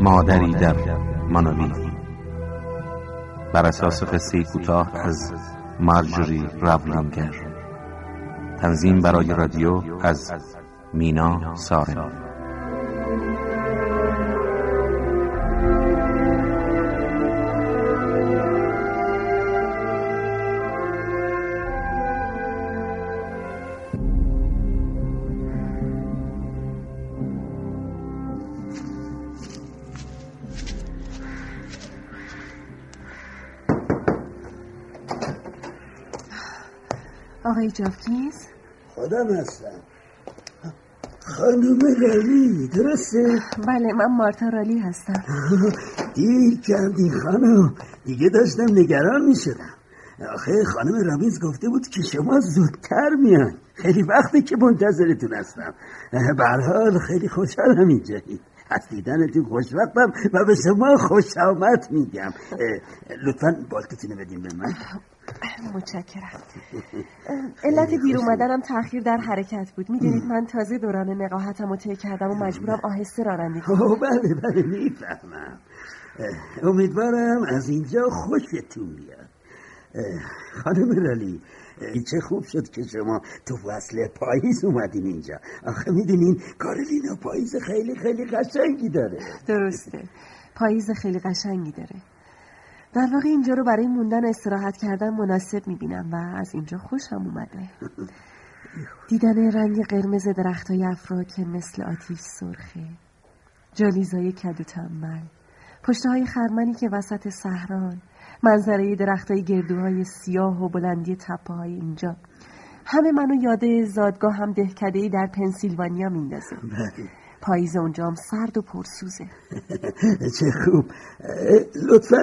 مادری در مانوی. بر اساس قصه کوتاه از مارجوری راولینگر تنظیم برای رادیو از مینا سارمی. آقای جافکیز خودم هستم. خانم رالی درسته؟ بله من مارتا رالی هستم. دیر کردی خانم دیگه داشتم نگران می شدم آخه خانم رابینز گفته بود که شما زودتر میان. خیلی وقتی که منتظرتون هستم. برحال خیلی خوشحالم اینجایی از دیدنتون خوشوقتم و به شما خوش آمد میگم. لطفا بالتتونه بدیم به من. متشکرم. علت دیر اومدنم تاخیر در حرکت بود. می‌دونید من تازه دوران نقاهتم رو طی کردم و مجبورم آهسته رانندگی کنم. بله بله می‌فهمم. امیدوارم از اینجا خوشتون بیاد. خانم رالی چه خوب شد که شما تو فصل پاییز اومدین اینجا. آخه می‌دونین کارلینا پاییز خیلی خیلی قشنگی داره. درسته. پاییز خیلی قشنگی داره. در واقع اینجا رو برای موندن استراحت کردن مناسب می‌بینم و از اینجا خوشم اومده. دیدن رنگ قرمز درخت های افرا که مثل آتیش سرخه جالیزای کدو تنبل پشته های خرمنی که وسط صحران منظره درخت های گردوهای سیاه و بلندی تپه های اینجا. همه منو یاد زادگاه هم دهکده در پنسیلوانیا میندازه. بله. پاییز اونجا هم سرد و پرسوزه. چه خوب. لطفا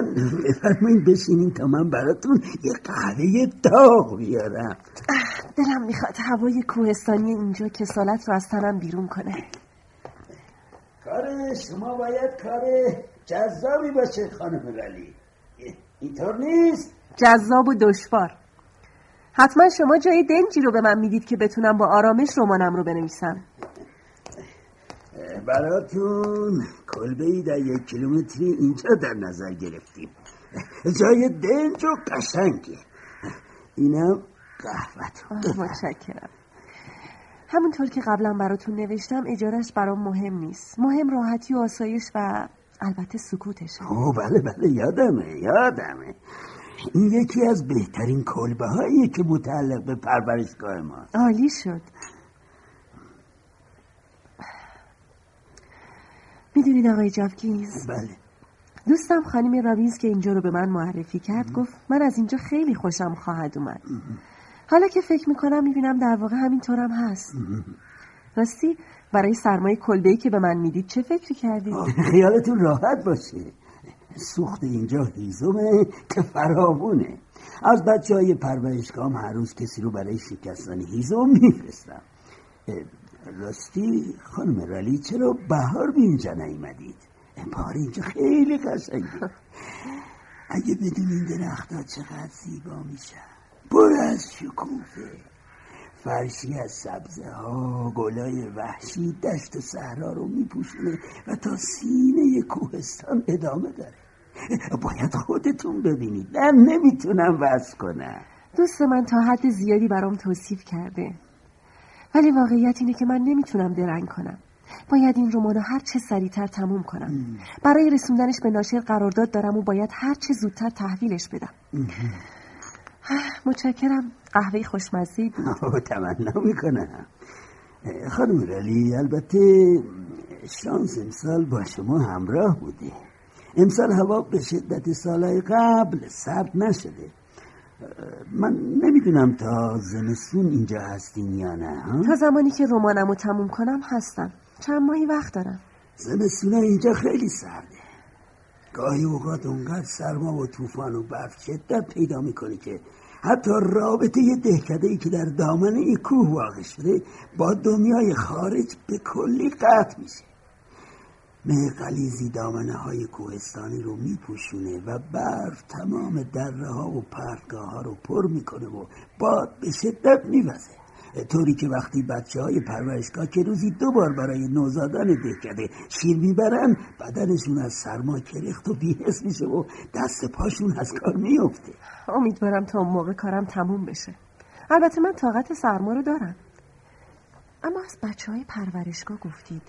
بفرمایید بشینین تا من براتون یه قهوه داغ بیارم. دلم می‌خواد هوای کوهستانی اینجا کسالت رو از تنم بیرون کنه. کار شما باید کار جذابی باشه خانم رلی. اینطور نیست؟ جذاب و دشوار. حتما شما جای دنجی رو به من می‌دید که بتونم با آرامش رمانم رو بنویسم. براتون کلبه ای در یک کیلومتری اینجا در نظر گرفتیم. جای دنج و قشنگه اینم قهوت متشکرم. همونطور که قبلا براتون نوشتم اجارش برام مهم نیست. مهم راحتی و آسایش و البته سکوتش او بله بله یادمه یادمه. این یکی از بهترین کلبه هایی که متعلق به پرورشگاه ما عالی شد. می‌دونید آقای جافکینز؟ بله. دوستم خانم رابینز که اینجا رو به من معرفی کرد گفت من از اینجا خیلی خوشم خواهد اومد. حالا که فکر می‌کنم می‌بینم در واقع همینطورم هست. راستی برای سرمایه کلبه که به من می‌دید چه فکری کردید؟ خیالتون راحت باشه. سوخت اینجا هیزومه که فرامونه از بچه های پرورشگاه هر روز کسی رو برای شکستن هیزوم میفرستم. راستی خانم رالی چرا بهار به اینجا نیمدید بهار اینجا خیلی قشنگه. اگه بدون این درختها چقدر زیبا میشن. پر از شکوفه. فرشی از سبزه ها گلای وحشی دشت و صحرا رو میپوشونه و تا سینه کوهستان ادامه داره. باید خودتون ببینید. من نمی‌تونم وز کنم. دوست من تا حد زیادی برام توصیف کرده. ولی واقعیت اینه که من نمی‌تونم درنگ کنم. باید این رومانو هر چه سریعتر تموم کنم. برای رسوندنش به ناشر قرارداد دارم و باید هر چه زودتر تحویلش بدم. متشکرم. قهوه خوشمزه بود. تمنا می‌کنم خانم رلی البته شانس امسال با شما همراه بوده امسال هوا به شدت سالهای قبل سرد نشده. من نمی‌دونم تا زمستون اینجا هستین یا نه تا زمانی که رمانمو تموم کنم هستم. چند ماهی وقت دارم. زمستون اینجا خیلی سرده. گاهی اوقات اونقدر سرما و طوفان و برف شدت پیدا می‌کنه که حتی رابطه یه دهکده ای که در دامنه ای کوه واقع شده با دنیای خارج به کلی قطع میشه. مه قلیزی دامنه های کوهستانی رو میپوشونه و برف تمام دره ها و پرتگاه ها رو پر می‌کنه و باد به شدت میوزه. طوری که وقتی بچه های پرورشگاه که روزی دو بار برای نوزادان دهکده شیر می‌برن بدنشون از سرما کرخت و بیهس میشه و دست پاشون از کار میفته امیدوارم تا اون موقع کارم تموم بشه. البته من طاقت سرما رو دارم. اما از بچه های پرورشگاه گفتید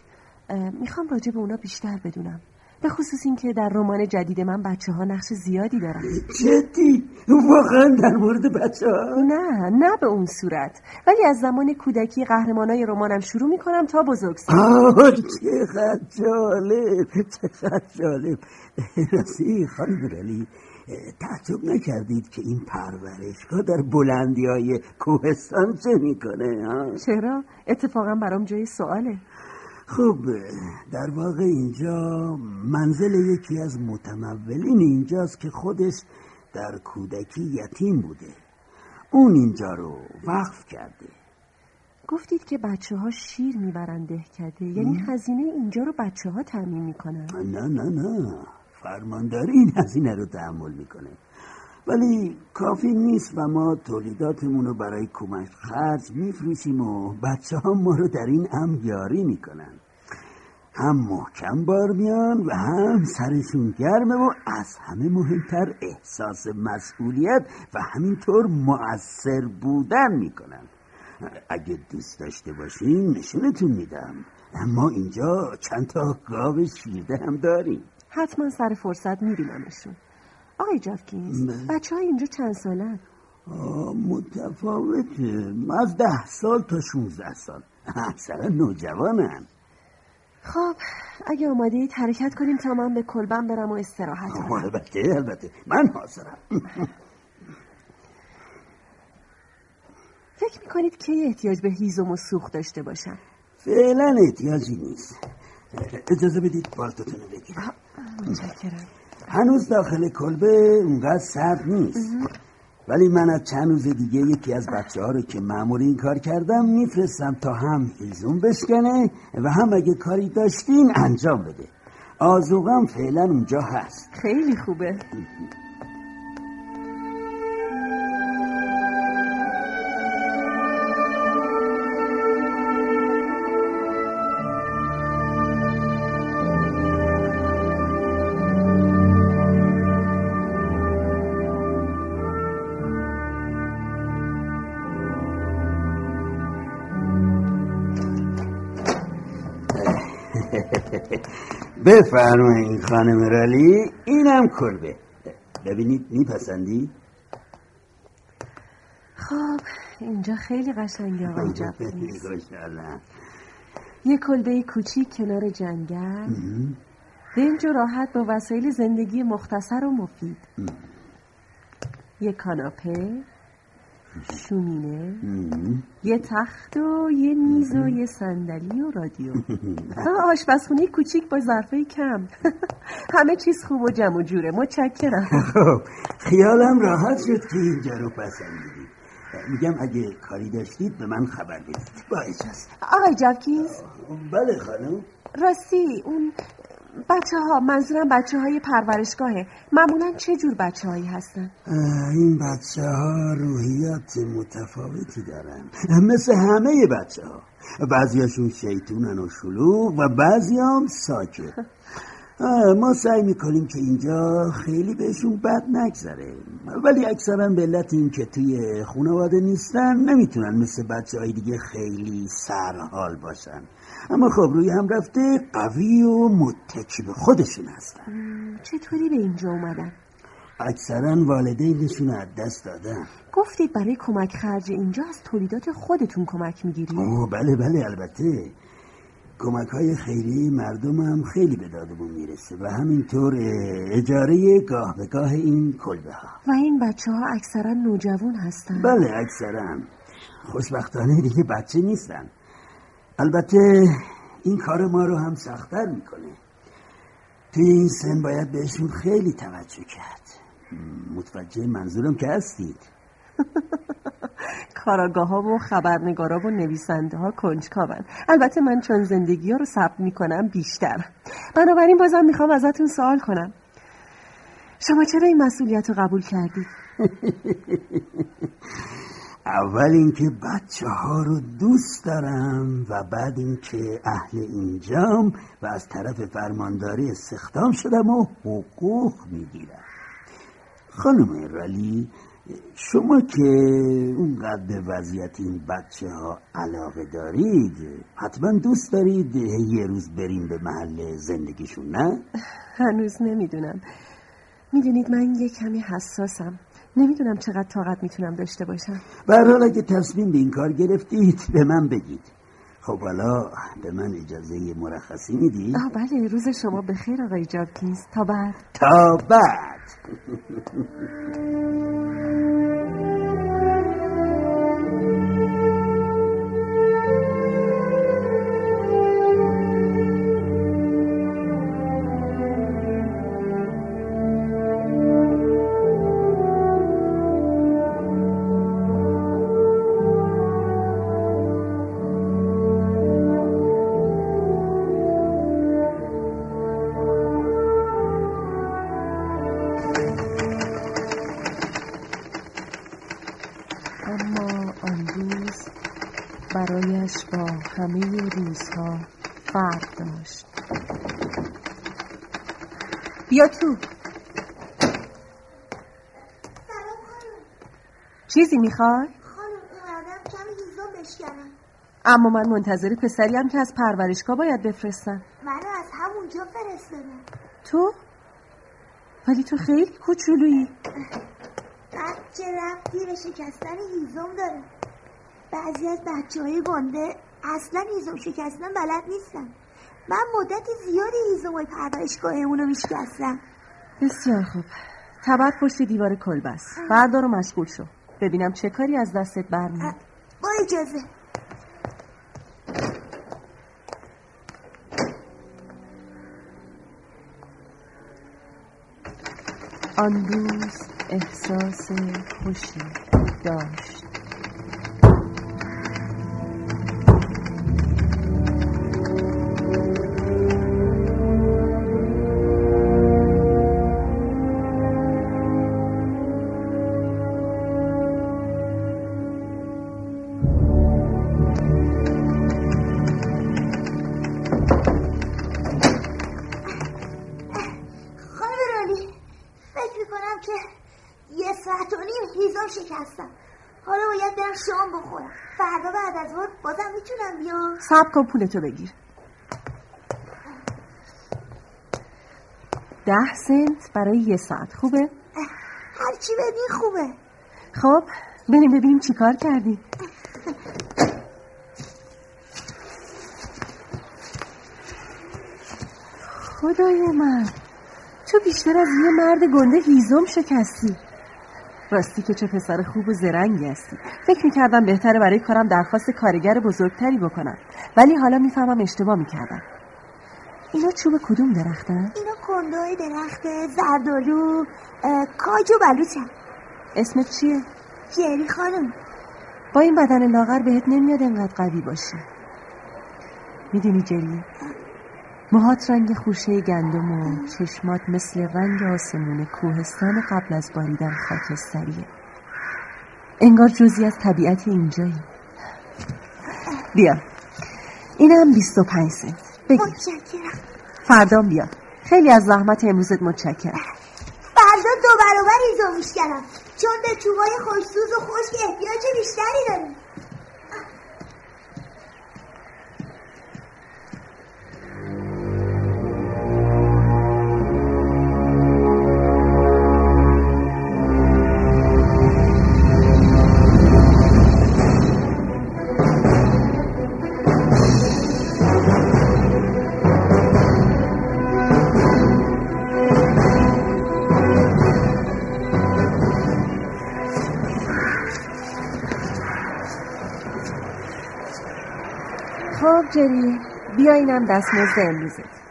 می‌خوام راجع به اونا بیشتر بدونم. به خصوص اینکه در رمان جدید من بچه ها نقش زیادی دارن. جدی؟ واقعا در مورد بچه ها نه نه به اون صورت. ولی از زمان کودکی قهرمانای رمانم شروع می‌کنم تا بزرگسال آه چقدر جالب چقدر جالب. راستی خانم رلی تعجب نکردید که این پرورشگاه در بلندی های کوهستان چه می‌کنه چرا؟ اتفاقا برام جای سواله. خب در واقع اینجا منزل یکی از متمولین اینجاست که خودش در کودکی یتیم بوده. اون اینجا رو وقف کرده. گفتید که بچه ها شیر می‌برن ده کرده یعنی هزینه اینجا رو بچه ها تعمین می‌کنن؟ نه نه نه. فرمانداری این هزینه رو تحمل می‌کنه. ولی کافی نیست و ما تولیداتمون رو برای کمک خرج میفروشیم و بچه ها ما رو در این هم یاری می‌کنن. هم محکم بار میان و هم سرشون گرمه و از همه مهمتر احساس مسئولیت و همینطور مؤثر بودن می‌کنن. اگه دوست داشته باشین نشونتون میدم. اما اینجا چند تا گاو شیرده هم داریم. حتما سر فرصت میبینمشون آقای جافکینز بله. بچه های اینجا چند سالن؟ متفاوته. از ده سال تا 16 سال. اکثرا نوجوانن. خب اگه آماده حرکت کنیم تا من به کلبم برم و استراحت کنم. البته البته. من حاضرم. فکر می‌کنید که احتیاج به هیزم و سوخت داشته باشم؟ فعلا احتیاجی نیست. اجازه بدید بالتوتونو بگیرم. متشکرم. هنوز داخل کلبه اونقدر سرد نیست. ولی من از چند روز دیگه یکی از بچه ها رو که معمول این کار کردم میفرستم تا هم هیزون بشکنه و هم اگه کاری داشتین انجام بده. آزوغم فعلا اونجا هست. خیلی خوبه. بفرمایید خانم رالی اینم کلبه ببینید میپسندی؟ خب اینجا خیلی قشنگه آقای یه کلبه کوچیک کنار جنگل. دنج و راحت با وسایل زندگی مختصر و مفید. یه کاناپه. شومینه یه تخت و یه میز و یه صندلی و رادیو. آشپزخونه کوچیک با ظرفای کم. همه چیز خوب و جمع و جوره. متشکرم. خب خیالم راحت شد که اینجا رو پسندیدید میگم اگه کاری داشتید به من خبر بدید. با اجازه. آقای جاکیز بله خانم. راستی اون بچه ها منظورم بچه های پرورشگاهه. معمولا چه جور بچه هایی هستن؟ این بچه ها روحیات متفاوتی دارن. مثل همه بچه ها بعضیاشون شیطونن و شلو و بعضی هم ساکت. ما سعی می‌کنیم که اینجا خیلی بهشون بد نگذره. ولی اکثرا به علت این که توی خانواده نیستن نمی‌تونن مثل بچه های دیگه خیلی سرحال باشن. اما خب روی هم رفته قوی و متکی به خودشون هستن. چطوری به اینجا اومدن؟ اکثرا والدینشون از دست دادن. گفتید برای کمک خرج اینجا از تولیدات خودتون کمک می‌گیرید؟ بله بله البته. کمک های خیلی مردم هم خیلی به دادمون می‌رسه و همینطور اجاره گاه به گاه این کلبه ها و این بچه ها اکثرا نوجوان هستن. بله اکثرا. خوشبختانه دیگه بچه نیستن. البته این کار ما رو هم سختتر می‌کنه. توی این سن باید بهشون خیلی توجه کرد. متوجه منظورم که هستید. کاراگاه ها و خبرنگارا و نویسنده ها کنجکاون البته من چون زندگی ها رو ثبت می‌کنم بیشتر. بنابراین بازم می‌خوام ازتون سوال کنم. شما چرا این مسئولیت رو قبول کردید؟ اول اینکه بچه ها رو دوست دارم و بعد اینکه اهل اینجام و از طرف فرمانداری استخدام شدم و حقوق می‌گیرم. خانم رالی شما که اونقدر به وضعیت این بچه ها علاقه دارید حتما دوست دارید یه روز بریم به محل زندگیشون نه؟ هنوز نمی‌دونم. می‌دونید من یه کمی حساسم. نمی‌دونم چقدر طاقت می‌تونم داشته باشم. برحال اگه تصمیم به این کار گرفتید به من بگید. خب حالا به من اجازه مرخصی میدی؟ آه بله روز شما بخیر آقای جابکینز تا بعد. تا بعد. برایش با همه روزها فرق داشت. بیا تو. چیزی می‌خوای؟ خانم اما من منتظر پسریم که از پرورشگاه باید بفرستم. منو از همونجا فرستادم تو؟ ولی تو خیلی کوچولویی. بعد چه رفتی به شکستن هیزم داره؟ بعضی از بچه های گنده اصلا هیزم شکستن بلد نیستن. من مدت زیادی هیزم های پرورشگاهمون رو میشکستم. بسیار خوب. تبر پشت دیوار کلبس. بردار و مشغول شو. ببینم چه کاری از دستت برمیاد. با اجازه. آن روز احساس خوشی داشت. می‌کنم که یه ساعت و نیم هیزم شکستم. حالا باید برم شام بخورم. فردا بعد از ظهر بازم می‌تونم بیام. صبر کن پولتو بگیر. ده سنت برای یه ساعت. خوبه؟ هرچی بدین خوبه. خب بریم ببینیم چی کار کردی. خدای من. تو بیشتر از یه مرد گنده هیزم شکستی. راستی که چه پسر خوب و زرنگی هستی. فکر می‌کردم بهتره برای کارم درخواست کارگر بزرگتری بکنم. ولی حالا می‌فهمم اشتباه می‌کردم. اینا چوب کدوم درختن؟ اینا کنده های درخت زردالو کاج و بلوچم اسمت چیه؟ جری خانم. با این بدن لاغر بهت نمیاد انقدر قوی باشی. می‌دونی جلی موهات رنگ خوشه گندم و چشمات مثل رنگ آسمون کوهستان قبل از باریدن خاکستریه انگار جزی از طبیعت اینجایی. بیا. اینم 25 سنت. بگیر. متشکرم. فردام بیا. خیلی از زحمت امروزت متشکرم. فردا دو برابر ایزا میشکنم. چون به چوبای خوشسوز و خشک احتیاج بیشتری داریم. جری بیا اینم دستمزد امروزت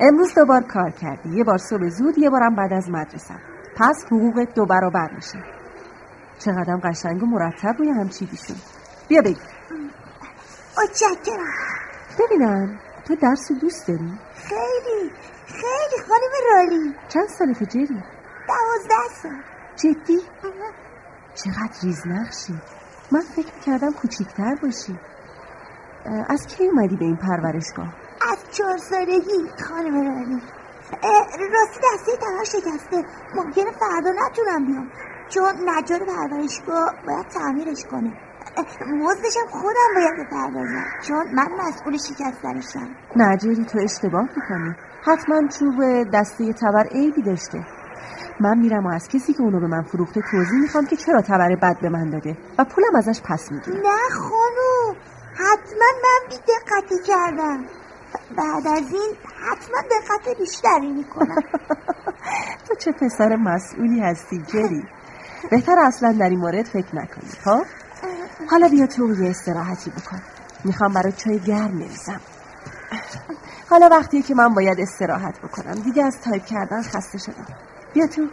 امروز دوبار کار کردی. یه بار صبح زود یه بارم بعد از مدرسه. پس حقوقت دو برابر میشه. چقدرم قشنگ و مرتب روی هم چیدی شد بیا بگی متشکرم. ببینم تو درس دوست داری؟ خیلی خیلی خانم رالی. چند سالته جری؟ دوازده سال. جدی؟ چقدر ریز نقشی من فکر کردم کوچیکتر باشی. از کی اومدی به این پرورشگاه؟ از چهار سالگی خانم رانی. راستی دسته تمام شکسته. ممکنه فردا نتونم بیام. چون نجار پرورشگاه باید تعمیرش کنه. مزدشم خودم باید بپردازم. چون من مسئول شکستنشم. نجاری تو اشتباه می‌کنی. حتما چوب دسته تبر عیبی داشته. من میرم و از کسی که اونو به من فروخته توضیح می‌خوام که چرا تبر بد به من داده و پولم ازش پس می‌گیرم نه خانو حتما من بی دقتی کردم. بعد از این حتما دقت بیشتری می‌کنم. تو چه پسر مسئولی هستی جری؟ بهتر اصلا در این مورد فکر نکنی ها حالا بیا تو یه استراحتی بکن. می‌خوام برای چای گرم میریزم حالا وقتی که من باید استراحت بکنم. دیگه از تایپ کردن خسته شدم. بیا تو.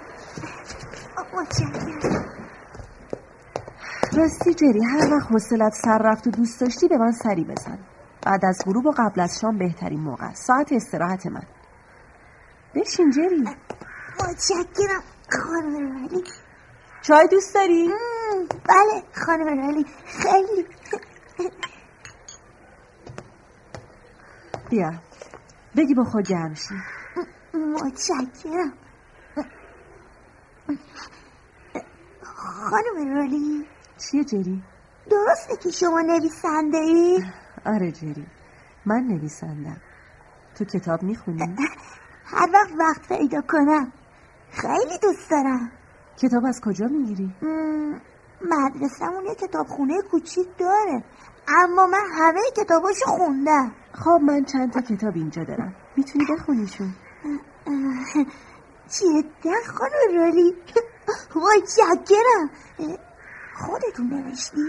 راستی جری هر وقت حوصلت سر رفت و دوست داشتی به من سری بزن. بعد از غروب و قبل از شام بهترین موقع ساعت استراحت من. بشین جری. متشکرم خانم ولی چای دوست داری؟ بله خانم ولی خیلی. بیا. بگی با خود گرم شی. متشکرم. خانم رولی چیه جری؟ درسته که شما نویسنده ای؟ آره جری. من نویسندم. تو کتاب می‌خونی؟ هر وقت وقت پیدا کنم. خیلی دوست دارم. کتاب از کجا می‌گیری؟ مدرسهمون یه کتابخونه کوچیک داره. اما من همه کتاباشو خوندم. خب من چند تا کتاب اینجا دارم. می‌تونی بخونیشون جدا خانم رولی. متشکرم خودتون نوشتی؟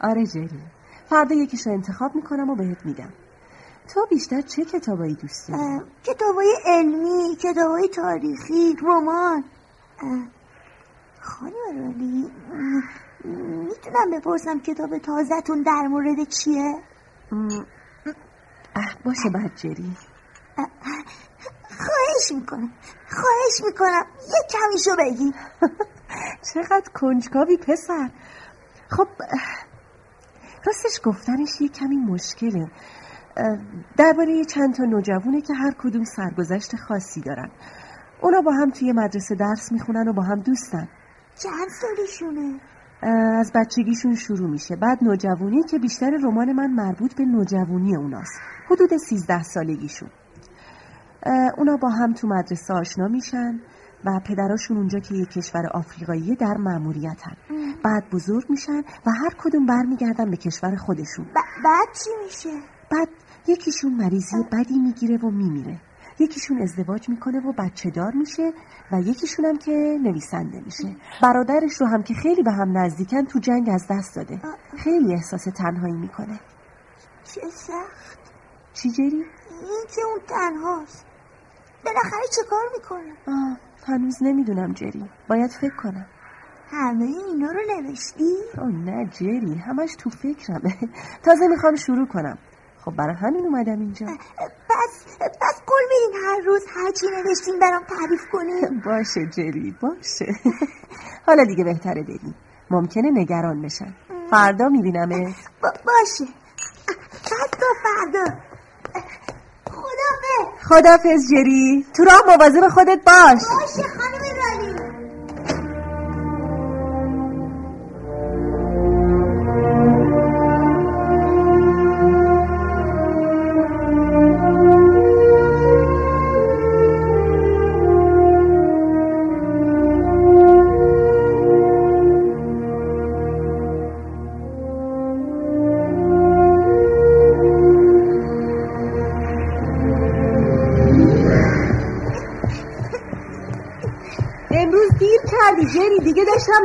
آره جری. فردا یکیش رو انتخاب می‌کنم و بهت میدم تو بیشتر چه کتابایی دوست داری؟ کتابای علمی، کتابای تاریخی، رمان. خانم رولی می‌تونم بپرسم کتاب تازهتون در مورد چیه؟ باشه بعد جری. خواهش می‌کنم خواهش می‌کنم. یه کمیشو بگی. چقدر کنجکاوی پسر. خب راستش گفتنش یه کمی مشکله. درباره چند تا نوجوونه که هر کدوم سرگذشت خاصی دارن. اونا با هم توی مدرسه درس می‌خونن و با هم دوستن. چند سالشونه؟ از بچگیشون شروع میشه. بعد نوجوانی که بیشتر رمان من مربوط به نوجوانی اوناست. حدود سیزده سالگیشون. اونا با هم تو مدرسه آشنا میشن. و پدراشون اونجا که یه کشور آفریقایی در مأموریتن. بعد بزرگ میشن و هر کدوم برمیگردن به کشور خودشون. بعد چی میشه؟ بعد یکیشون مریضی بدی می‌گیره و میمیره. یکیشون ازدواج می‌کنه و بچه دار میشه و یکیشون هم که نویسنده میشه. برادرش رو هم که خیلی به هم نزدیکن تو جنگ از دست داده. خیلی احساس تنهایی می‌کنه. چه سخت. چی جری؟ این که اون تنهاست. بالاخره چه کار می‌کنه؟ آه. هنوز نمی‌دونم جری. باید فکر کنم. همه اینا رو نوشتی؟ آه نه جری. همش تو فکرمه. تازه می‌خوام شروع کنم. خب برای همین اومدم اینجا. پس پس قول میدین هر روز هرچی نوشتین برام تعریف کنیم باشه جری باشه. حالا دیگه بهتره بریم ممکنه نگران بشن فردا میبینمه با باشه. پس تا فردا. خدافز جری. تو راه مواظب خودت باش. باشه خانم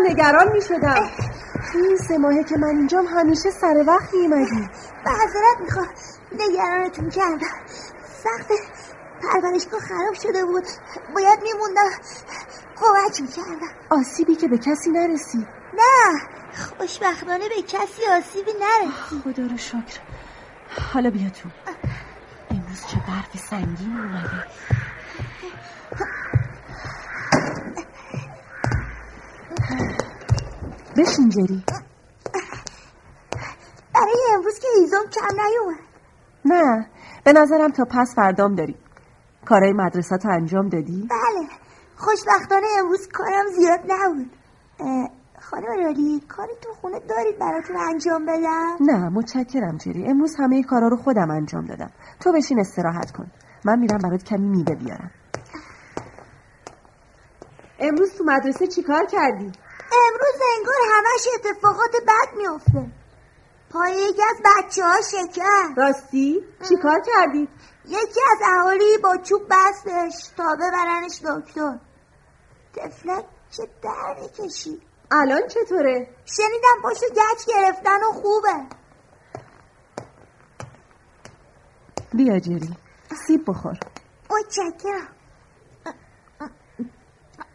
نگران می شدم این سه ماهه که من اینجام همیشه سر وقت میمدی معذرت می‌خوام. نگرانتون کردم. سخت پرورشگاه خراب شده بود. باید میموندم. کمک می‌کردم. آسیبی که به کسی نرسید نه. خوشبختانه به کسی آسیبی نرسید خدا رو شکر. حالا بیا تو. امروز چه برف سنگین اومده. بشین جری برام کم نیومد. نه به نظرم تا پس فردام داری. کارهای مدرسه انجام دادی؟ بله خوشبختانه امروز کارم زیاد نبود. خانم رالی کاری تو خونه دارید براتون انجام بدم؟ نه متشکرم جری امروز همه کارا رو خودم انجام دادم. تو بشین استراحت کن. من میرم برات کمی میوه بیارم. امروز تو مدرسه چیکار کردی؟ امروز انگار همش اتفاقات بد میافته. پای یکی از بچه ها شکر راستی؟ چیکار کردی؟ یکی از اهالی با چوب بستش تا ببرنش دکتر. تفلک چه در کشی الان چطوره؟ شنیدم پاشو گچ گرفتن و خوبه. بیا جری سیب بخور. متشکرم.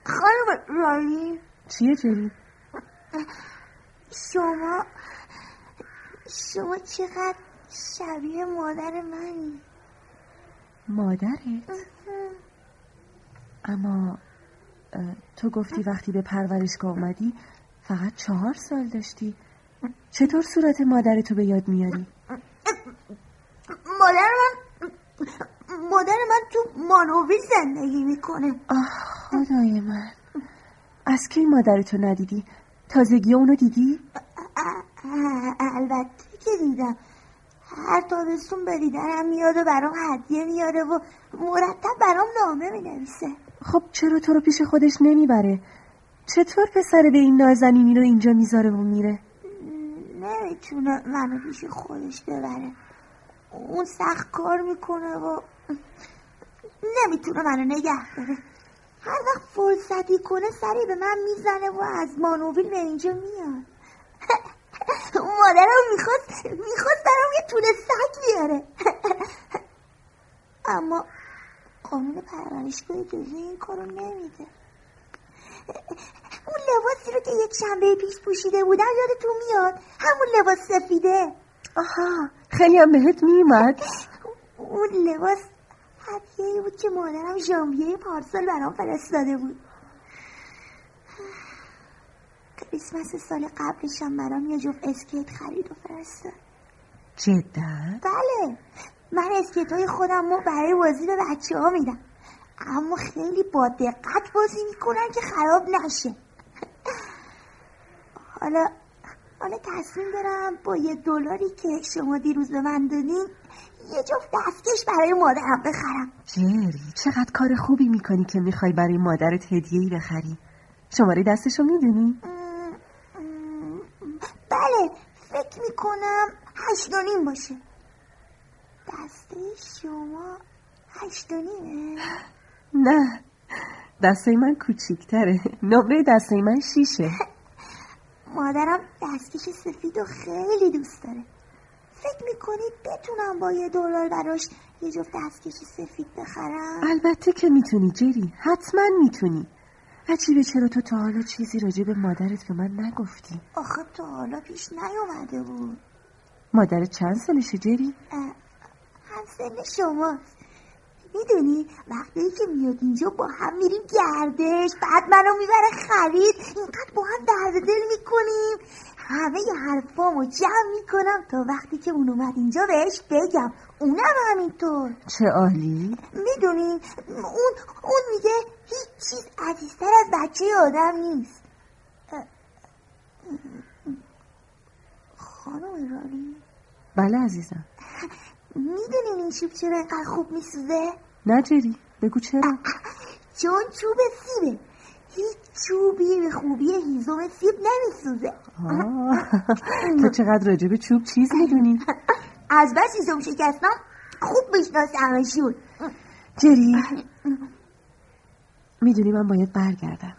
خانم رالی چیه جری؟ شما شما چقدر شبیه مادر منی مادرت؟ اما تو گفتی وقتی به پرورشگاه اومدی فقط چهار سال داشتی چطور صورت مادر تو به یاد میاری؟ مادر من مادر من تو مانوی زندگی می‌کنه آه خدای من از کی مادرتو ندیدی؟ تازگی اونو دیدی؟ البته که دیدم هر تابستون به دیدنم میاد و برام هدیه میاره و مرتب برام نامه می‌نویسه خب چرا تو رو پیش خودش نمی‌بره؟ چطور پسر به این نازنینی رو اینجا می‌ذاره و میره؟ نمی‌تونه منو پیش خودش ببره اون سخت کار می‌کنه و نمی‌تونه منو نگه داره هر وقت فرصتی کنه سری به من می‌زنه و از مانوویل به اینجا میاد. مادرم می‌خواست می‌خواست برام یه تونه سگ بیاره. اما قانون پرورشگاه اجازه این کارو نمیده. اون لباسی رو که یک شنبه پیش پوشیده بودم یادتون میاد؟ همون لباس سفیده. آها خیلی هم بهت میومد. اون لباس هدیه بود که مادرم ژانویه پارسال برام فرستاده بود. کریسمس سال قبلشم برام یه جفت اسکیت خرید و فرستاد. جدا؟ بله. من اسکیت های خودم رو برای بازی به بچه ها میدم. اما خیلی با دقت بازی می‌کنن که خراب نشه. حالا حالا تصمیم دارم با یه دلاری که شما دیروز به من دادین یه جفت دستکش برای مادرم بخرم. جری چقدر کار خوبی می‌کنی که می‌خوای برای مادرت هدیه‌ای بخری؟ شماره دستشو می‌دونی؟ بله فکر می‌کنم هشت نیم باشه. دسته شما هشت نیمه؟ نه دسته من کوچیکتره. نمره دسته من شیشه. مادرم دستکش سفید و خیلی دوست داره. فکر می‌کنید بتونم با یه دلار براش یه جفت دستکش سفید بخرم؟ البته که می‌تونی جری. حتما می‌تونی. عجیبه چرا تو تا حالا چیزی راجع به مادرت به من نگفتی؟ آخه تا حالا پیش نیومده بود. مادرت چند سالشه جری؟ هم سن شماست. می‌دونی وقتی که میاد اینجا با هم میریم گردش بعد منو می‌بره خرید. اینقدر با هم درد دل می‌کنیم. همه حرفامو جمع می‌کنم تا وقتی که اون اومد اینجا بهش بگم. اونم همینطور. چه عالی. می‌دونی اون اون میگه هیچ چیز عزیزتر از بچه آدم نیست. خانم ایرانی. بله عزیزم. می‌دونین این چوب چرا اینقدر خوب میسوزه؟ نه جری بگو چرا. چون چوب سیبه هیچ چوبی به خوبی هیزم سیب نمیسوزه. تو چقدر راجع به چوب چیز می‌دونی؟ از بس هیزم شکستم خوب میشناسمشون جری می‌دونی من باید برگردم.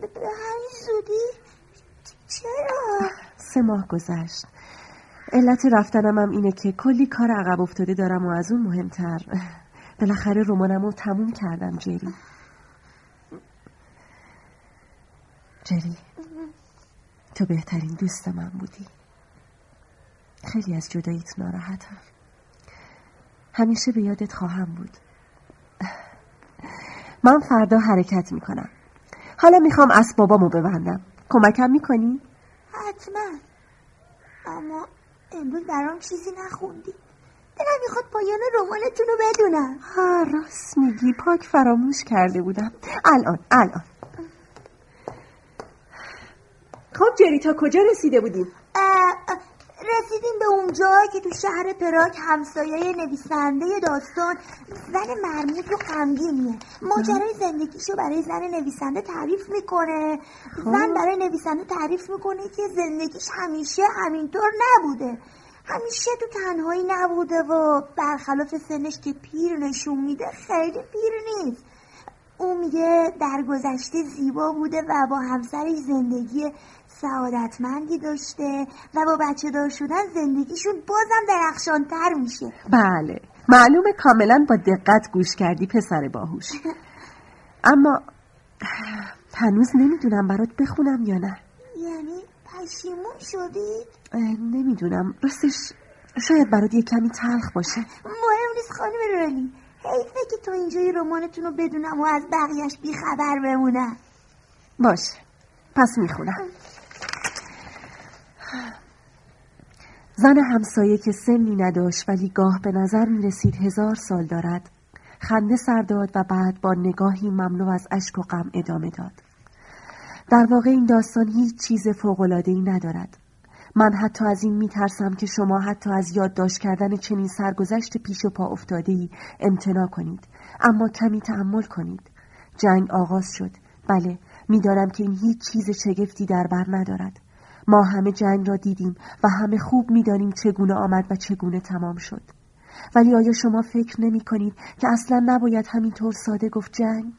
به همین زودی؟ چرا؟ سه ماه گذشت. علت رفتنم هم اینه که کلی کار عقب افتاده دارم و از اون مهمتر. بالاخره رمانم رو تموم کردم جری. جری. تو بهترین دوست من بودی. خیلی از جداییت ناراحتم. همیشه به یادت خواهم بود. من فردا حرکت می‌کنم. حالا می‌خوام اسبابامو ببندم. کمکم می‌کنی؟ حتما. اما امروز برام چیزی نخوندی. دلم می‌خواد پایان رمانتون رو بدونم. ها راست میگی. پاک فراموش کرده بودم. الان الان. خب جری تا کجا رسیده بودیم؟ رسیدیم به اون جایی که تو شهر پراگ همسایه نویسنده داستان زن مرموز و غمگینیه. ماجرای زندگیشو برای زن نویسنده تعریف می‌کنه. زن خب. برای نویسنده تعریف می‌کنه که زندگیش همیشه همینطور نبوده. همیشه تو تنهایی نبوده و برخلاف سنش که پیر نشون میده خیلی پیر نیست. او میگه در گذشته زیبا بوده و با همسرش زندگی سعادتمندی داشته و با بچه دار شدن زندگیشون بازم درخشانتر میشه. بله. معلومه کاملا با دقت گوش کردی پسر باهوش. اما هنوز نمی‌دونم برات بخونم یا نه. یعنی پشیمون شدید؟ نمی‌دونم. راستش شاید برات یه کمی تلخ باشه. مهم نیست خانم رالی حیفه که تا اینجای رمانتون رو بدونم و از بقیهش بیخبر بمونم. باشه. پس می‌خونم. زن همسایه که سنی نداشت ولی گاه به نظر می رسید هزار سال دارد خنده سر داد و بعد با نگاهی مملو از اشک و غم ادامه داد. در واقع این داستان هیچ چیز فوقلادهی ندارد. من حتی از این میترسم که شما حتی از یادداشت کردن چنین سرگذشت پیش و پا افتاده ای امتنا کنید. اما کمی تحمل کنید. جنگ آغاز شد. بله می‌دانم که این هیچ چیز شگفتی در بر ندارد. ما همه جنگ را دیدیم و همه خوب می‌دانیم چگونه آمد و چگونه تمام شد. ولی آیا شما فکر نمی کنید که اصلا نباید همینطور ساده گفت جنگ؟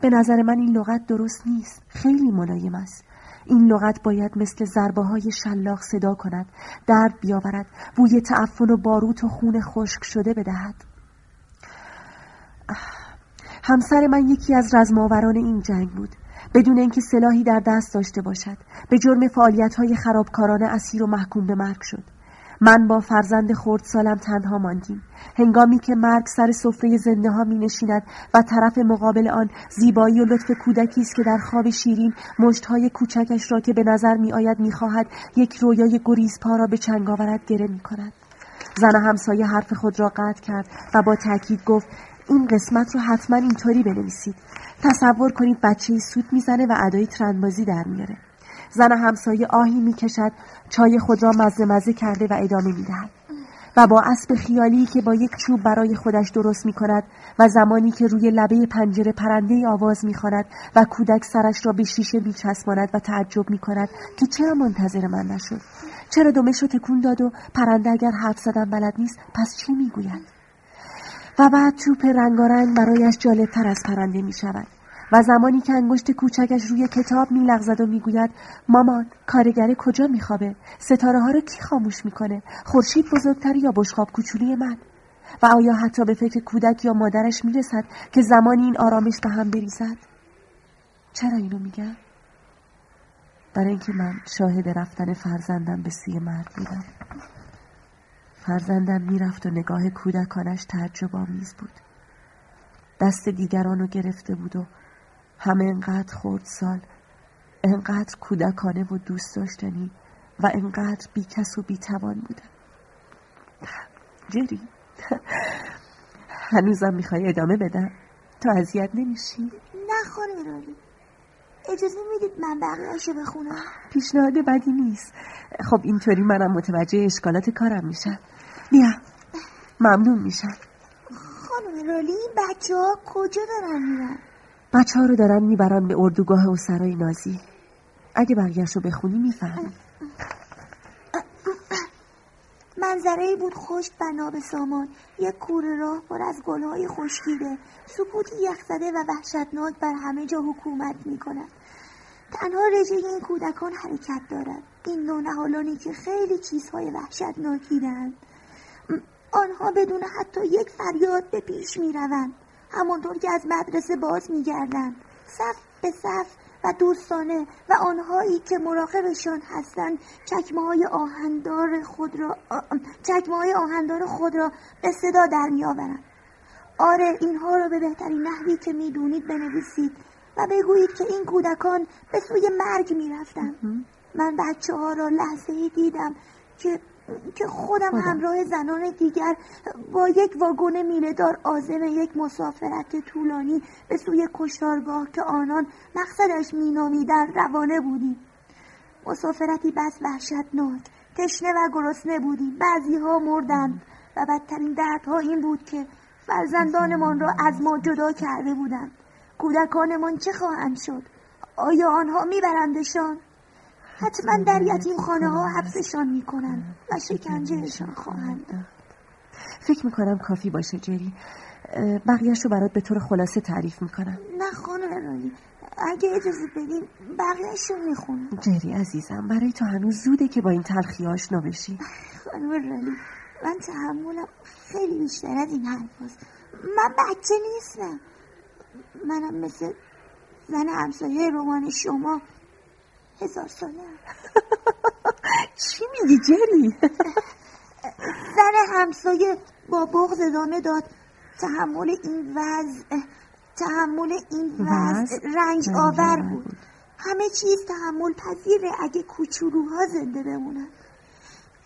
به نظر من این لغت درست نیست. خیلی ملایم است. این لغت باید مثل ضربه های شلاق صدا کند درد بیاورد بوی تعفن و باروت و خون خشک شده بدهد. همسر من یکی از رزماوران این جنگ بود. بدون اینکه سلاحی در دست داشته باشد. به جرم فعالیت های خرابکارانه اسیر و محکوم به مرگ شد. من با فرزند خورد سالم تنها ماندیم. هنگامی که مرگ سر سفره زنده ها می نشیند و طرف مقابل آن زیبایی و لطف کودکی است که در خواب شیرین های کوچکش را که به نظر می آید می خواهد یک رویای گریزپا را به چنگ آورد گره می کند زن همسایه حرف خود را قطع کرد و با تاکید گفت این قسمت رو حتما اینطوری بنویسید. تصور کنید بچه سوت می‌زنه و ادای ترندبازی در میاره. زن همسایه آهی می‌کشد چای خود را مزه مزه کرده و ادامه می‌دهد. و با اسب خیالی که با یک چوب برای خودش درست می و زمانی که روی لبه پنجره پرنده آواز می و کودک سرش را به شیشه می چسباند و تعجب می کند که چرا منتظر من نشد. چرا دمش رو تکون داد و پرنده اگر حرف زدن بلد نیست پس چی می گوید و بعد توپ رنگارنگ برایش جالبتر از پرنده می شود و زمانی که انگشت کوچکش روی کتاب می لغزد و می‌گوید مامان کارگر کجا میخوابه؟ ستاره ها رو کی خاموش می‌کنه؟ خورشید بزرگتر یا بشخاب کوچولی من؟ و آیا حتی به فکر کودک یا مادرش می‌رسد که زمانی این آرامش به هم بریزد؟ چرا اینو میگم؟ برای اینکه من شاهد رفتن فرزندم به سوی مرد بودم. فرزندم می‌رفت و نگاه کودکانش تعجب آمیز بود. دست دیگران رو گرفته بود و همه انقدر خورد سال انقدر کودکانه و دوست داشتنی و انقدر بیکس و بیتوان بودن. جری هنوزم می‌خوای ادامه بدم؟ تا اذیت نمیشی؟ نه خانم اجازه می‌دید من بقیهشو بخونم؟ پیشنهاد بدی نیست. خب اینطوری منم متوجه اشکالات کارم میشم. بیا ممنون میشم. خانم رالی بچه ها کجا دارن میرن؟ بچه ها رو دارن می‌برن به اردوگاه و سرای نازی. اگه بقیهش رو بخونی می‌فهمی. منظره بود خشک و ناب سامان. یک کوره راه پر از گلهای خشکیده. سکوتی یخزده و وحشتناک بر همه جا حکومت می‌کند. تنها رژه این کودکان حرکت دارد. این نونهالانی که خیلی چیزهای وحشتناکی دارند آنها بدون حتی یک فریاد به پیش می روند همانطور که از مدرسه باز می گردند صف به صف و دوستانه و آنهایی که مراقبشان هستند چکمه های آهندار خود را چکمه های آهندار خود را به صدا در می آورند آره اینها را به بهترین نحوی که می‌دونید بنویسید و بگویید که این کودکان به سوی مرگ می رفتن. من بچه ها را لحظه ای دیدم که که خودم همراه زنان دیگر با یک واگن میلهدار آزم یک مسافرت طولانی به سوی کشتارگاه که آنان مقصدش مینامیدن روانه بودیم. مسافرتی بس وحشتناک تشنه و گرسنه بودیم. بعضی ها مردند و بدترین دردها این بود که فرزندانمان را از ما جدا کرده بودند. کودکانمان چه خواهند شد؟ آیا آنها میبرندشان؟ حتما در یتیم خانه ها حبسشان می‌کنند و شکنجهشان خواهند فکر می‌کنم کافی باشه جری. بقیهش رو برات به طور خلاصه تعریف می‌کنم. نه خانم رانی اگه اجازه بدین بقیهش رو می‌خونم. جری عزیزم برای تو هنوز زوده که با این تلخی آشنا بشی. خانم رانی من تحملم خیلی بیشتر از این حرف هست. من بچه نیستم. منم مثل زن همسایه رومان شما هزار ساله. چی میگی جری؟ زن همسایه با بغض ادامه داد. تحمل این وضع تحمل این وضع رنج آور بود. همه چیز تحمل پذیره اگه کوچولوها زنده بمونن.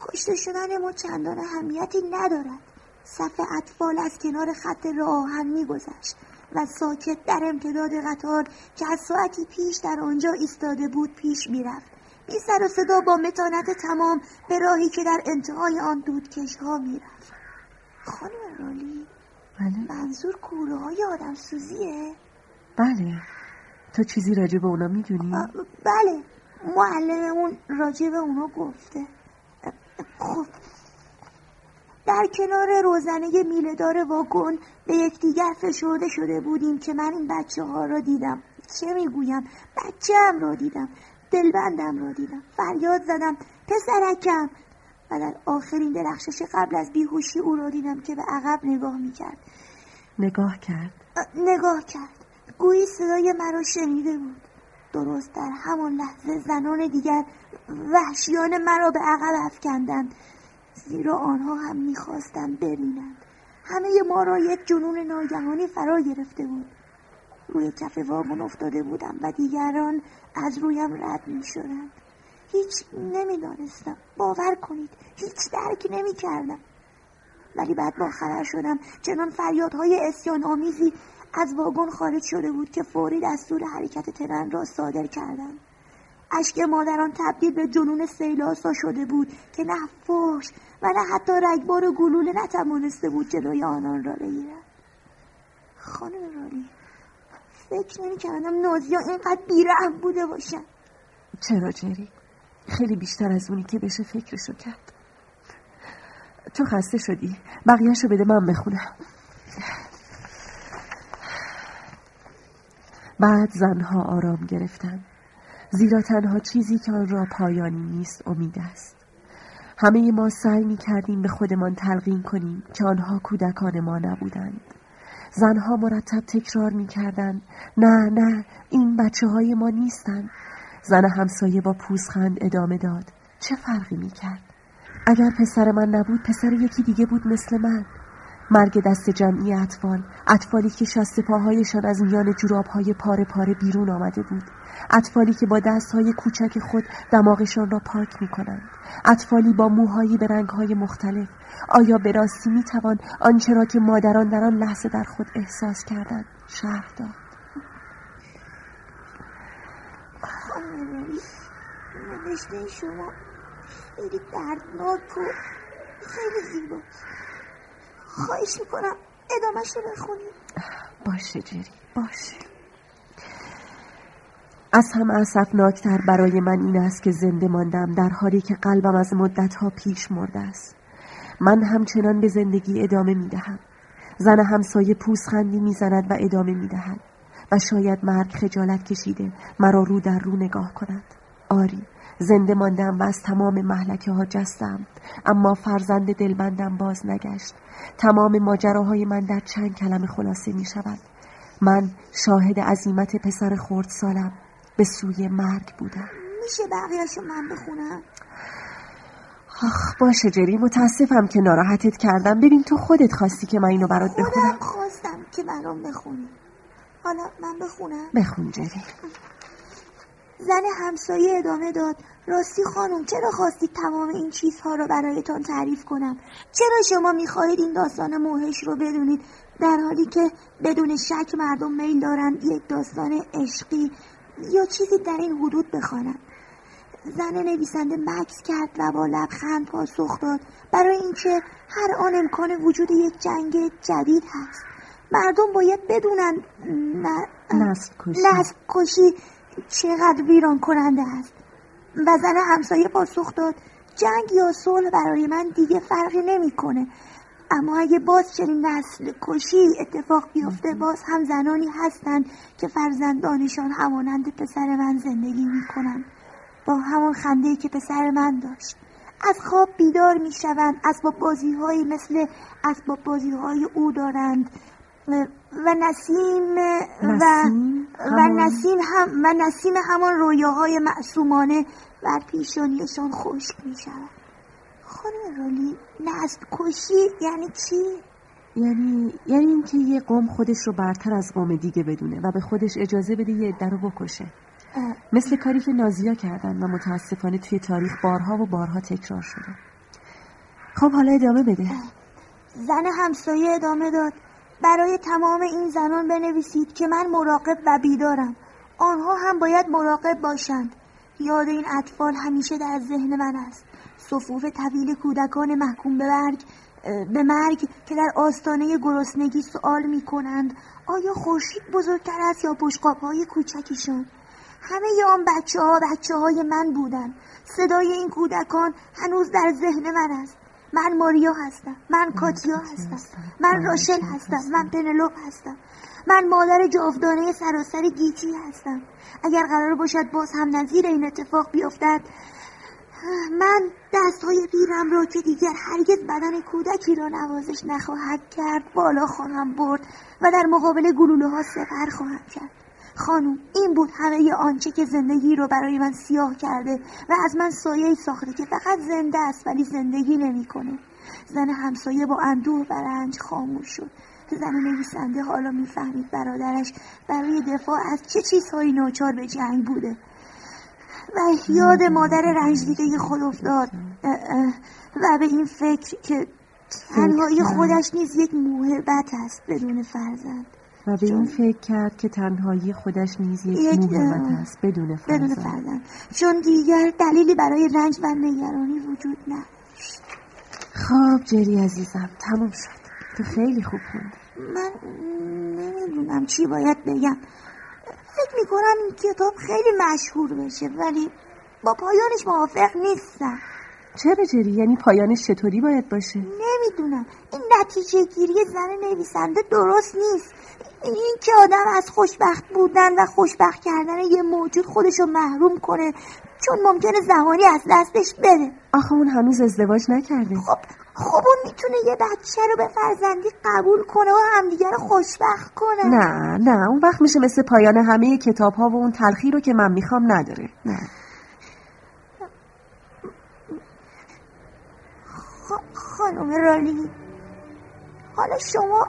کشته شدن ما چندان اهمیتی ندارد. صف اطفال از کنار خط راه آهن میگذشت. و ساکت در امتداد قطار که از ساعتی پیش در آنجا ایستاده بود پیش می‌رفت. بی سر و صدا با متانت تمام به راهی که در انتهای آن دودکش ها می‌رفت. خانم رالی بله. منظور کوره های آدم سوزیه بله. تو چیزی راجع به اونا می‌دونی؟ بله. معلممون راجع به اونا گفته. خب در کنار روزنه میلهدار واگن به یکدیگر فشرده شده بودیم که من این بچه ها را دیدم. چه می‌گویم؟ بچه هم را دیدم. دلبندم را دیدم. فریاد زدم. پسرکم. و در آخرین درخشش قبل از بیهوشی او را دیدم که به عقب نگاه می‌کرد. نگاه کرد. نگاه کرد. گویی صدای مرا شنیده بود. درست در همان لحظه زنان دیگر وحشیان مرا به عقب افکندند. زیرا آنها هم می‌خواستند ببینند. همه ما را یک جنون ناگهانی فرا گرفته بود. روی کف واگن افتاده بودم و دیگران از رویم رد می شدند هیچ نمی‌دانستم. باور کنید هیچ درک نمی کردم ولی بعد با خبر شدم چنان فریادهای اسیان آمیزی از واگن خارج شده بود که فوری دستور حرکت ترن را صادر کردند. اشک مادران تبدیل به جنون سیلاسا شده بود که نه فوش و نه حتی رگبار و گلوله نتوانسته بود جلوی آنان را بگیرد. خانم رالی فکر نمی کردم نازیا اینقدر بیرحم بوده باشن. چرا جری؟ خیلی بیشتر از اونی که بشه فکرشو کرد. تو خسته شدی. بقیهشو بده من بخونم. بعد زنها آرام گرفتن. زیرا تنها چیزی که آن را پایانی نیست امید است. همه ما سعی می کردیم به خودمان تلقین کنیم که آنها کودکان ما نبودند. زنها مرتب تکرار می کردند نه نه این بچه های ما نیستند. زن همسایه با پوزخند ادامه داد چه فرقی می کرد اگر پسر من نبود پسر یکی دیگه بود مثل من. مرگ دست جمعی اطفال. اطفالی که شست پاهایشان از میان جورابهای پاره پاره بیرون آمده بود. اطفالی که با دستهای کوچک خود دماغشان را پاک می کنند اطفالی با موهایی به رنگهای مختلف. آیا به راستی می توان آنچه را که مادران در آن لحظه در خود احساس کردند شرح داد؟ شما خیلی دردناک و خیلی زیباست خواهش می‌کنم. ادامهش رو بخونید باشه جری باشه. از هم اصفناکتر برای من این است که زنده ماندم در حالی که قلبم از مدتها پیش مرده است. من همچنان به زندگی ادامه می دهم زن همسایه پوسخندی می‌زند و ادامه می دهد و شاید مرگ خجالت کشیده مرا رو در رو نگاه کند. آری. زنده ماندم و از تمام محلکه ها جستم. اما فرزند دلبندم باز نگشت. تمام ماجراهای من در چند کلمه خلاصه می شود. من شاهد عظیمت پسر خورد سالم به سوی مرگ بودم. میشه بقیهشو من بخونم؟ آخ باشه جری متاسفم که ناراحتت کردم. ببین تو خودت خواستی که من اینو برات بخونم. خودم خواستم که برام بخونی. حالا من بخونم؟ بخون جری. زن همسایه ادامه داد. راستی خانم چرا خواستید تمام این چیزها رو برایتان تعریف کنم؟ چرا شما می‌خواهید این داستان موهش رو بدونید؟ در حالی که بدون شک مردم میل دارند یک داستان عشقی یا چیزی در این حدود بخوانند. زن نویسنده مکس کرد و با لبخند پاسخ داد. برای اینکه هر آن امکان وجود یک جنگ جدید هست. مردم باید بدونن نسل کشی. چقدر ویران کننده است. و زن همسایه پاسخ داد. جنگ یا صلح برای من دیگه فرقی نمی‌کنه. اما اگه باز چنین نسل کشی اتفاق بیفته باز هم زنانی هستند که فرزندانشان همانند پسر من زندگی می‌کنن با همون خنده که پسر من داشت. از خواب بیدار می‌شوند اسباب بازی های مثل اسباب بازی های او دارند. و نسیم و, و نسیم هم و نسیم همان رویاهای معصومانه بر پیشانیشان خشک می شود خانم رالی نسل کشی یعنی چی؟ یعنی یعنی اینکه یه قوم خودش رو برتر از قوم دیگه بدونه و به خودش اجازه بده یه عده رو بکشه. مثل کاری که نازیا کردن و متاسفانه توی تاریخ بارها و بارها تکرار شده. خب حالا ادامه بده. زن همسایه ادامه داد. برای تمام این زنان بنویسید که من مراقب و بیدارم. آنها هم باید مراقب باشند. یاد این اطفال همیشه در ذهن من است. صفوف طویل کودکان محکوم به مرگ به مرگ که در آستانه گرسنگی سوال می کنند آیا خورشید بزرگتر است یا بشقاب های کوچکشان؟ همه آن بچه ها بچه های من بودن صدای این کودکان هنوز در ذهن من است. من ماریا هستم. من کاتیا هستم. من راشل هستم. من پنلوپ هستم. من مادر جاودانه سراسر گیتی هستم. اگر قرار باشد باز هم نظیر این اتفاق بیفتد من دست های پیرم را که دیگر هرگز بدن کودکی را نوازش نخواهد کرد بالا خواهم برد و در مقابل گلوله ها سپر خواهم کرد. خانم این بود همه آنچه که زندگی رو برای من سیاه کرده و از من سایه ساخته که فقط زنده است ولی زندگی نمی‌کنه. زن همسایه با اندوه و رنج خاموش شد. زن نویسنده حالا می‌فهمید برادرش برای دفاع از چه چیزهایی ناچار به جنگ بوده. و یاد مادر رنج دیده خود افتاد. و به این فکر که تنهایی خودش نیز یک موهبت است بدون فرزند. و به این فکر کرد که تنهایی خودش نیز یک موهبت است بدون فرزند. بدون فرزند. چون دیگر دلیلی برای رنج و نگرانی وجود نداشت. خب جری عزیزم تموم شد. تو خیلی خوب خوندی. من نمی‌دونم چی باید بگم. فکر می‌کنم این کتاب خیلی مشهور بشه ولی با پایانش موافق نیستم. چرا جری؟ یعنی پایانش چطوری باید باشه؟ نمی‌دونم. این نتیجه گیری زن نویسنده درست نیست. این که آدم از خوشبخت بودن و خوشبخت کردن یه موجود خودشو محروم کنه چون ممکنه زمانی از دستش بره. آخه اون هنوز ازدواج نکرده. خب خب اون می‌تونه یه بچه رو به فرزندی قبول کنه و همدیگه رو خوشبخت کنه. نه نه. اون وقت میشه مثل پایان همه کتاب ها و اون تلخی رو که من می‌خوام نداره. نه. خانم رالی حالا شما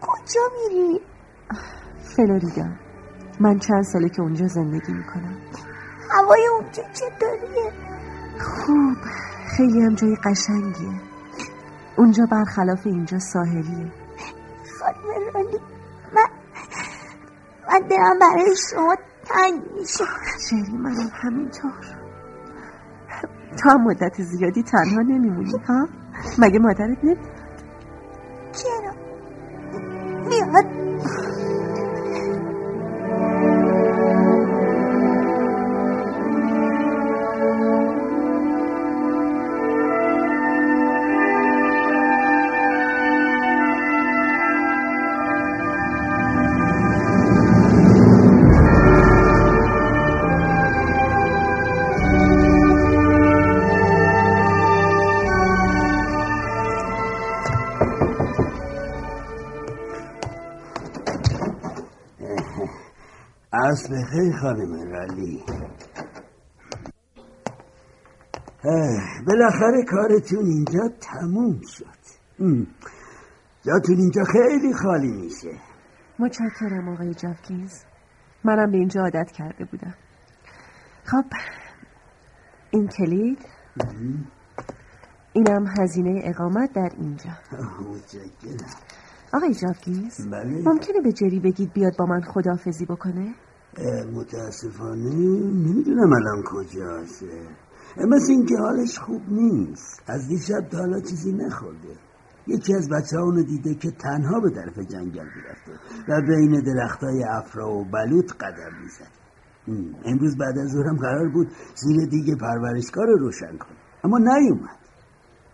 کجا میری؟ فلوریدا من چند ساله که اونجا زندگی می‌کنم. هوای اونجا چطوریه؟ خوب. خیلی هم جای قشنگیه. اونجا برخلاف اینجا ساحلیه. خانم رالی من من دلم برای شما تنگ میشه. شری منم همینطور. تا مدت زیادی تنها نمیمونی ها؟ مگه مادرت نمیاد؟ چرا؟ میاد. به خیلی خانم رالی بالاخره کارتون اینجا تموم شد. جاتون اینجا خیلی خالی میشه. متشکرم آقای جافکینز. منم به اینجا عادت کرده بودم. خب این کلید. اینم هزینه اقامت در اینجا. متشکرم. آقای جاوگیز بله. ممکنه به جری بگید بیاد با من خداحافظی بکنه؟ متاسفانه نمی‌دونم الان کجاست اه، مثل اینکه حالش خوب نیست. از دیشب تا حالا چیزی نخورده. یکی از بچه اونو دیده که تنها به طرف جنگل می‌رفته و بین درختای افرا و بلوط قدم می‌زد. امروز بعد از ظهرم قرار بود زیر دیگه پرورشگاه رو روشن کنه. اما نیومد.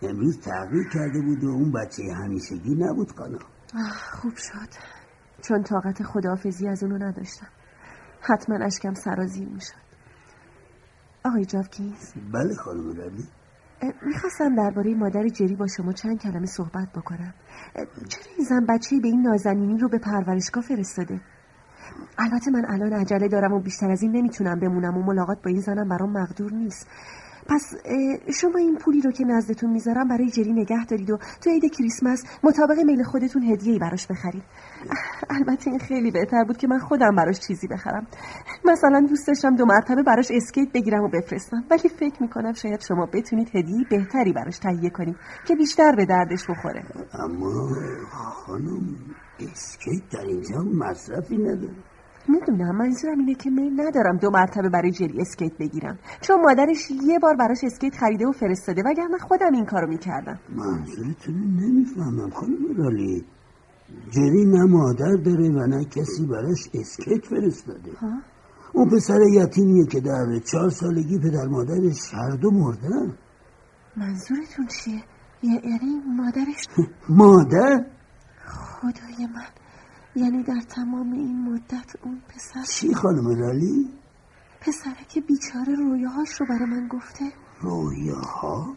امروز تغییر کرده بود و اون بچه همیشگی نبود آه، خوب شد. چون طاقت خداحافظی از اونو نداشتم. حتما اشکم سرازیر می‌شد. آقای جاوکینز بله خانم رلی می‌خواستم درباره مادر جری با شما چند کلمه صحبت بکنم. چرا این زن بچه به این نازنینی رو به پرورشگاه فرستاده؟ البته من الان عجله دارم و بیشتر از این نمی‌تونم بمونم و ملاقات با این زنم برام مقدور نیست. پس شما این پولی رو که نزدتون می‌ذارم برای جری نگه دارید و تو عید کریسمس مطابق میل خودتون هدیه‌ای براش بخرید. البته این خیلی بهتر بود که من خودم براش چیزی بخرم. مثلا دوست داشتم دو مرتبه براش اسکیت بگیرم و بفرستم. ولی فکر می‌کنم شاید شما بتونید هدیه بهتری براش تهیه کنید که بیشتر به دردش بخوره. اما خانم اسکیت در اینجا مصرفی نداره. می‌دونم منظورم اینه که میل ندارم دو مرتبه برای جری اسکیت بگیرم. چون مادرش یه بار براش اسکیت خریده و فرستاده وگرنه خودم این کارو می‌کردم. منظورتون نمی‌فهمم خانم رالی. جری نه مادر داره و نه کسی براش اسکیت فرستاده. اون پسر یتیمیه که در چهار سالگی پدر مادرش هر دو مردن. منظورتون چیه؟ یعنی مادرش؟ مادر؟ خدای من. یعنی در تمام این مدت اون پسر چی خانم رالی پسره که بیچاره رویاهاش رو برای من گفته. رویاها؟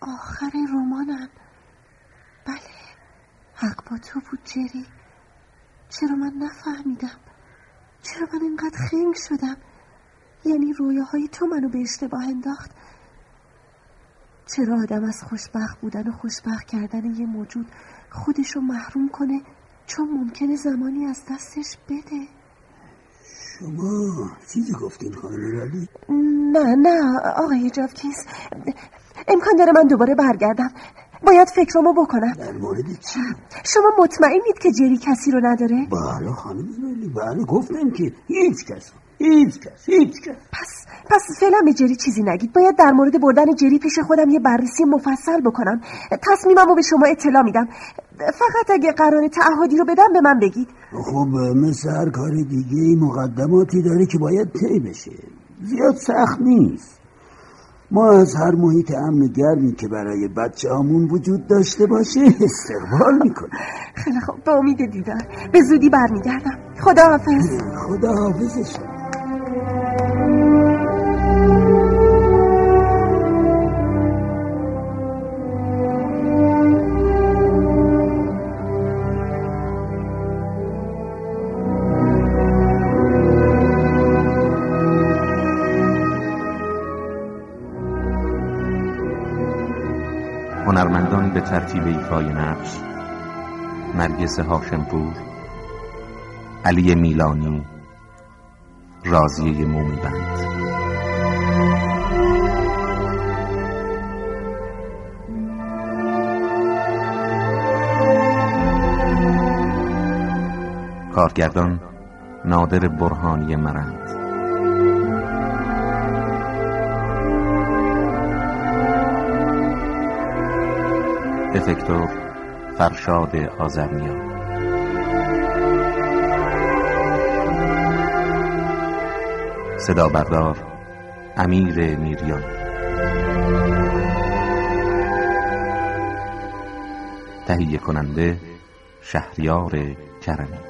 آخر رمانم. بله حق با تو بود جری. چرا من نفهمیدم؟ چرا من اینقدر خنگ شدم؟ یعنی رویاهای تو منو به اشتباه انداخت؟ چرا آدم از خوشبخت بودن و خوشبخت کردن یه موجود خودشو محروم کنه؟ چون ممکنه زمانی از دستش بده. شما چیزی گفتین خانم رالی نه نه آقای جافکیس امکان داره من دوباره برگردم. باید فکرمو بکنم. در مورد چی؟ شما مطمئنید که جری کسی رو نداره؟ بله خانم رالی بله گفتم که هیچ کس هیچ کس هیچ کس. پس پس فعلا به جری چیزی نگید. باید در مورد بردن جری پیش خودم یه بررسی مفصل بکنم. تصمیممو به شما اطلاع میدم. فقط اگه قرار تعهدی رو بدم به من بگید. خب مثل هر کار دیگه مقدماتی داره که باید طی بشه. زیاد سخت نیست. ما از هر محیط امن گرمی که برای بچه همون وجود داشته باشه استقبال می‌کنیم. خیلی خوب. به امید دیدار. به زودی برمیگردم. خداحافظ. خدا حافظ شما. به ترتیب ایفای نقش نرگس هاشمپور علی میلانی رازیه مومیبند کارگردان نادر برهانی مرند. افکتور فرشاد آزرمیان صدا بردار امیر میریان. تهیه کننده شهریار کرمی.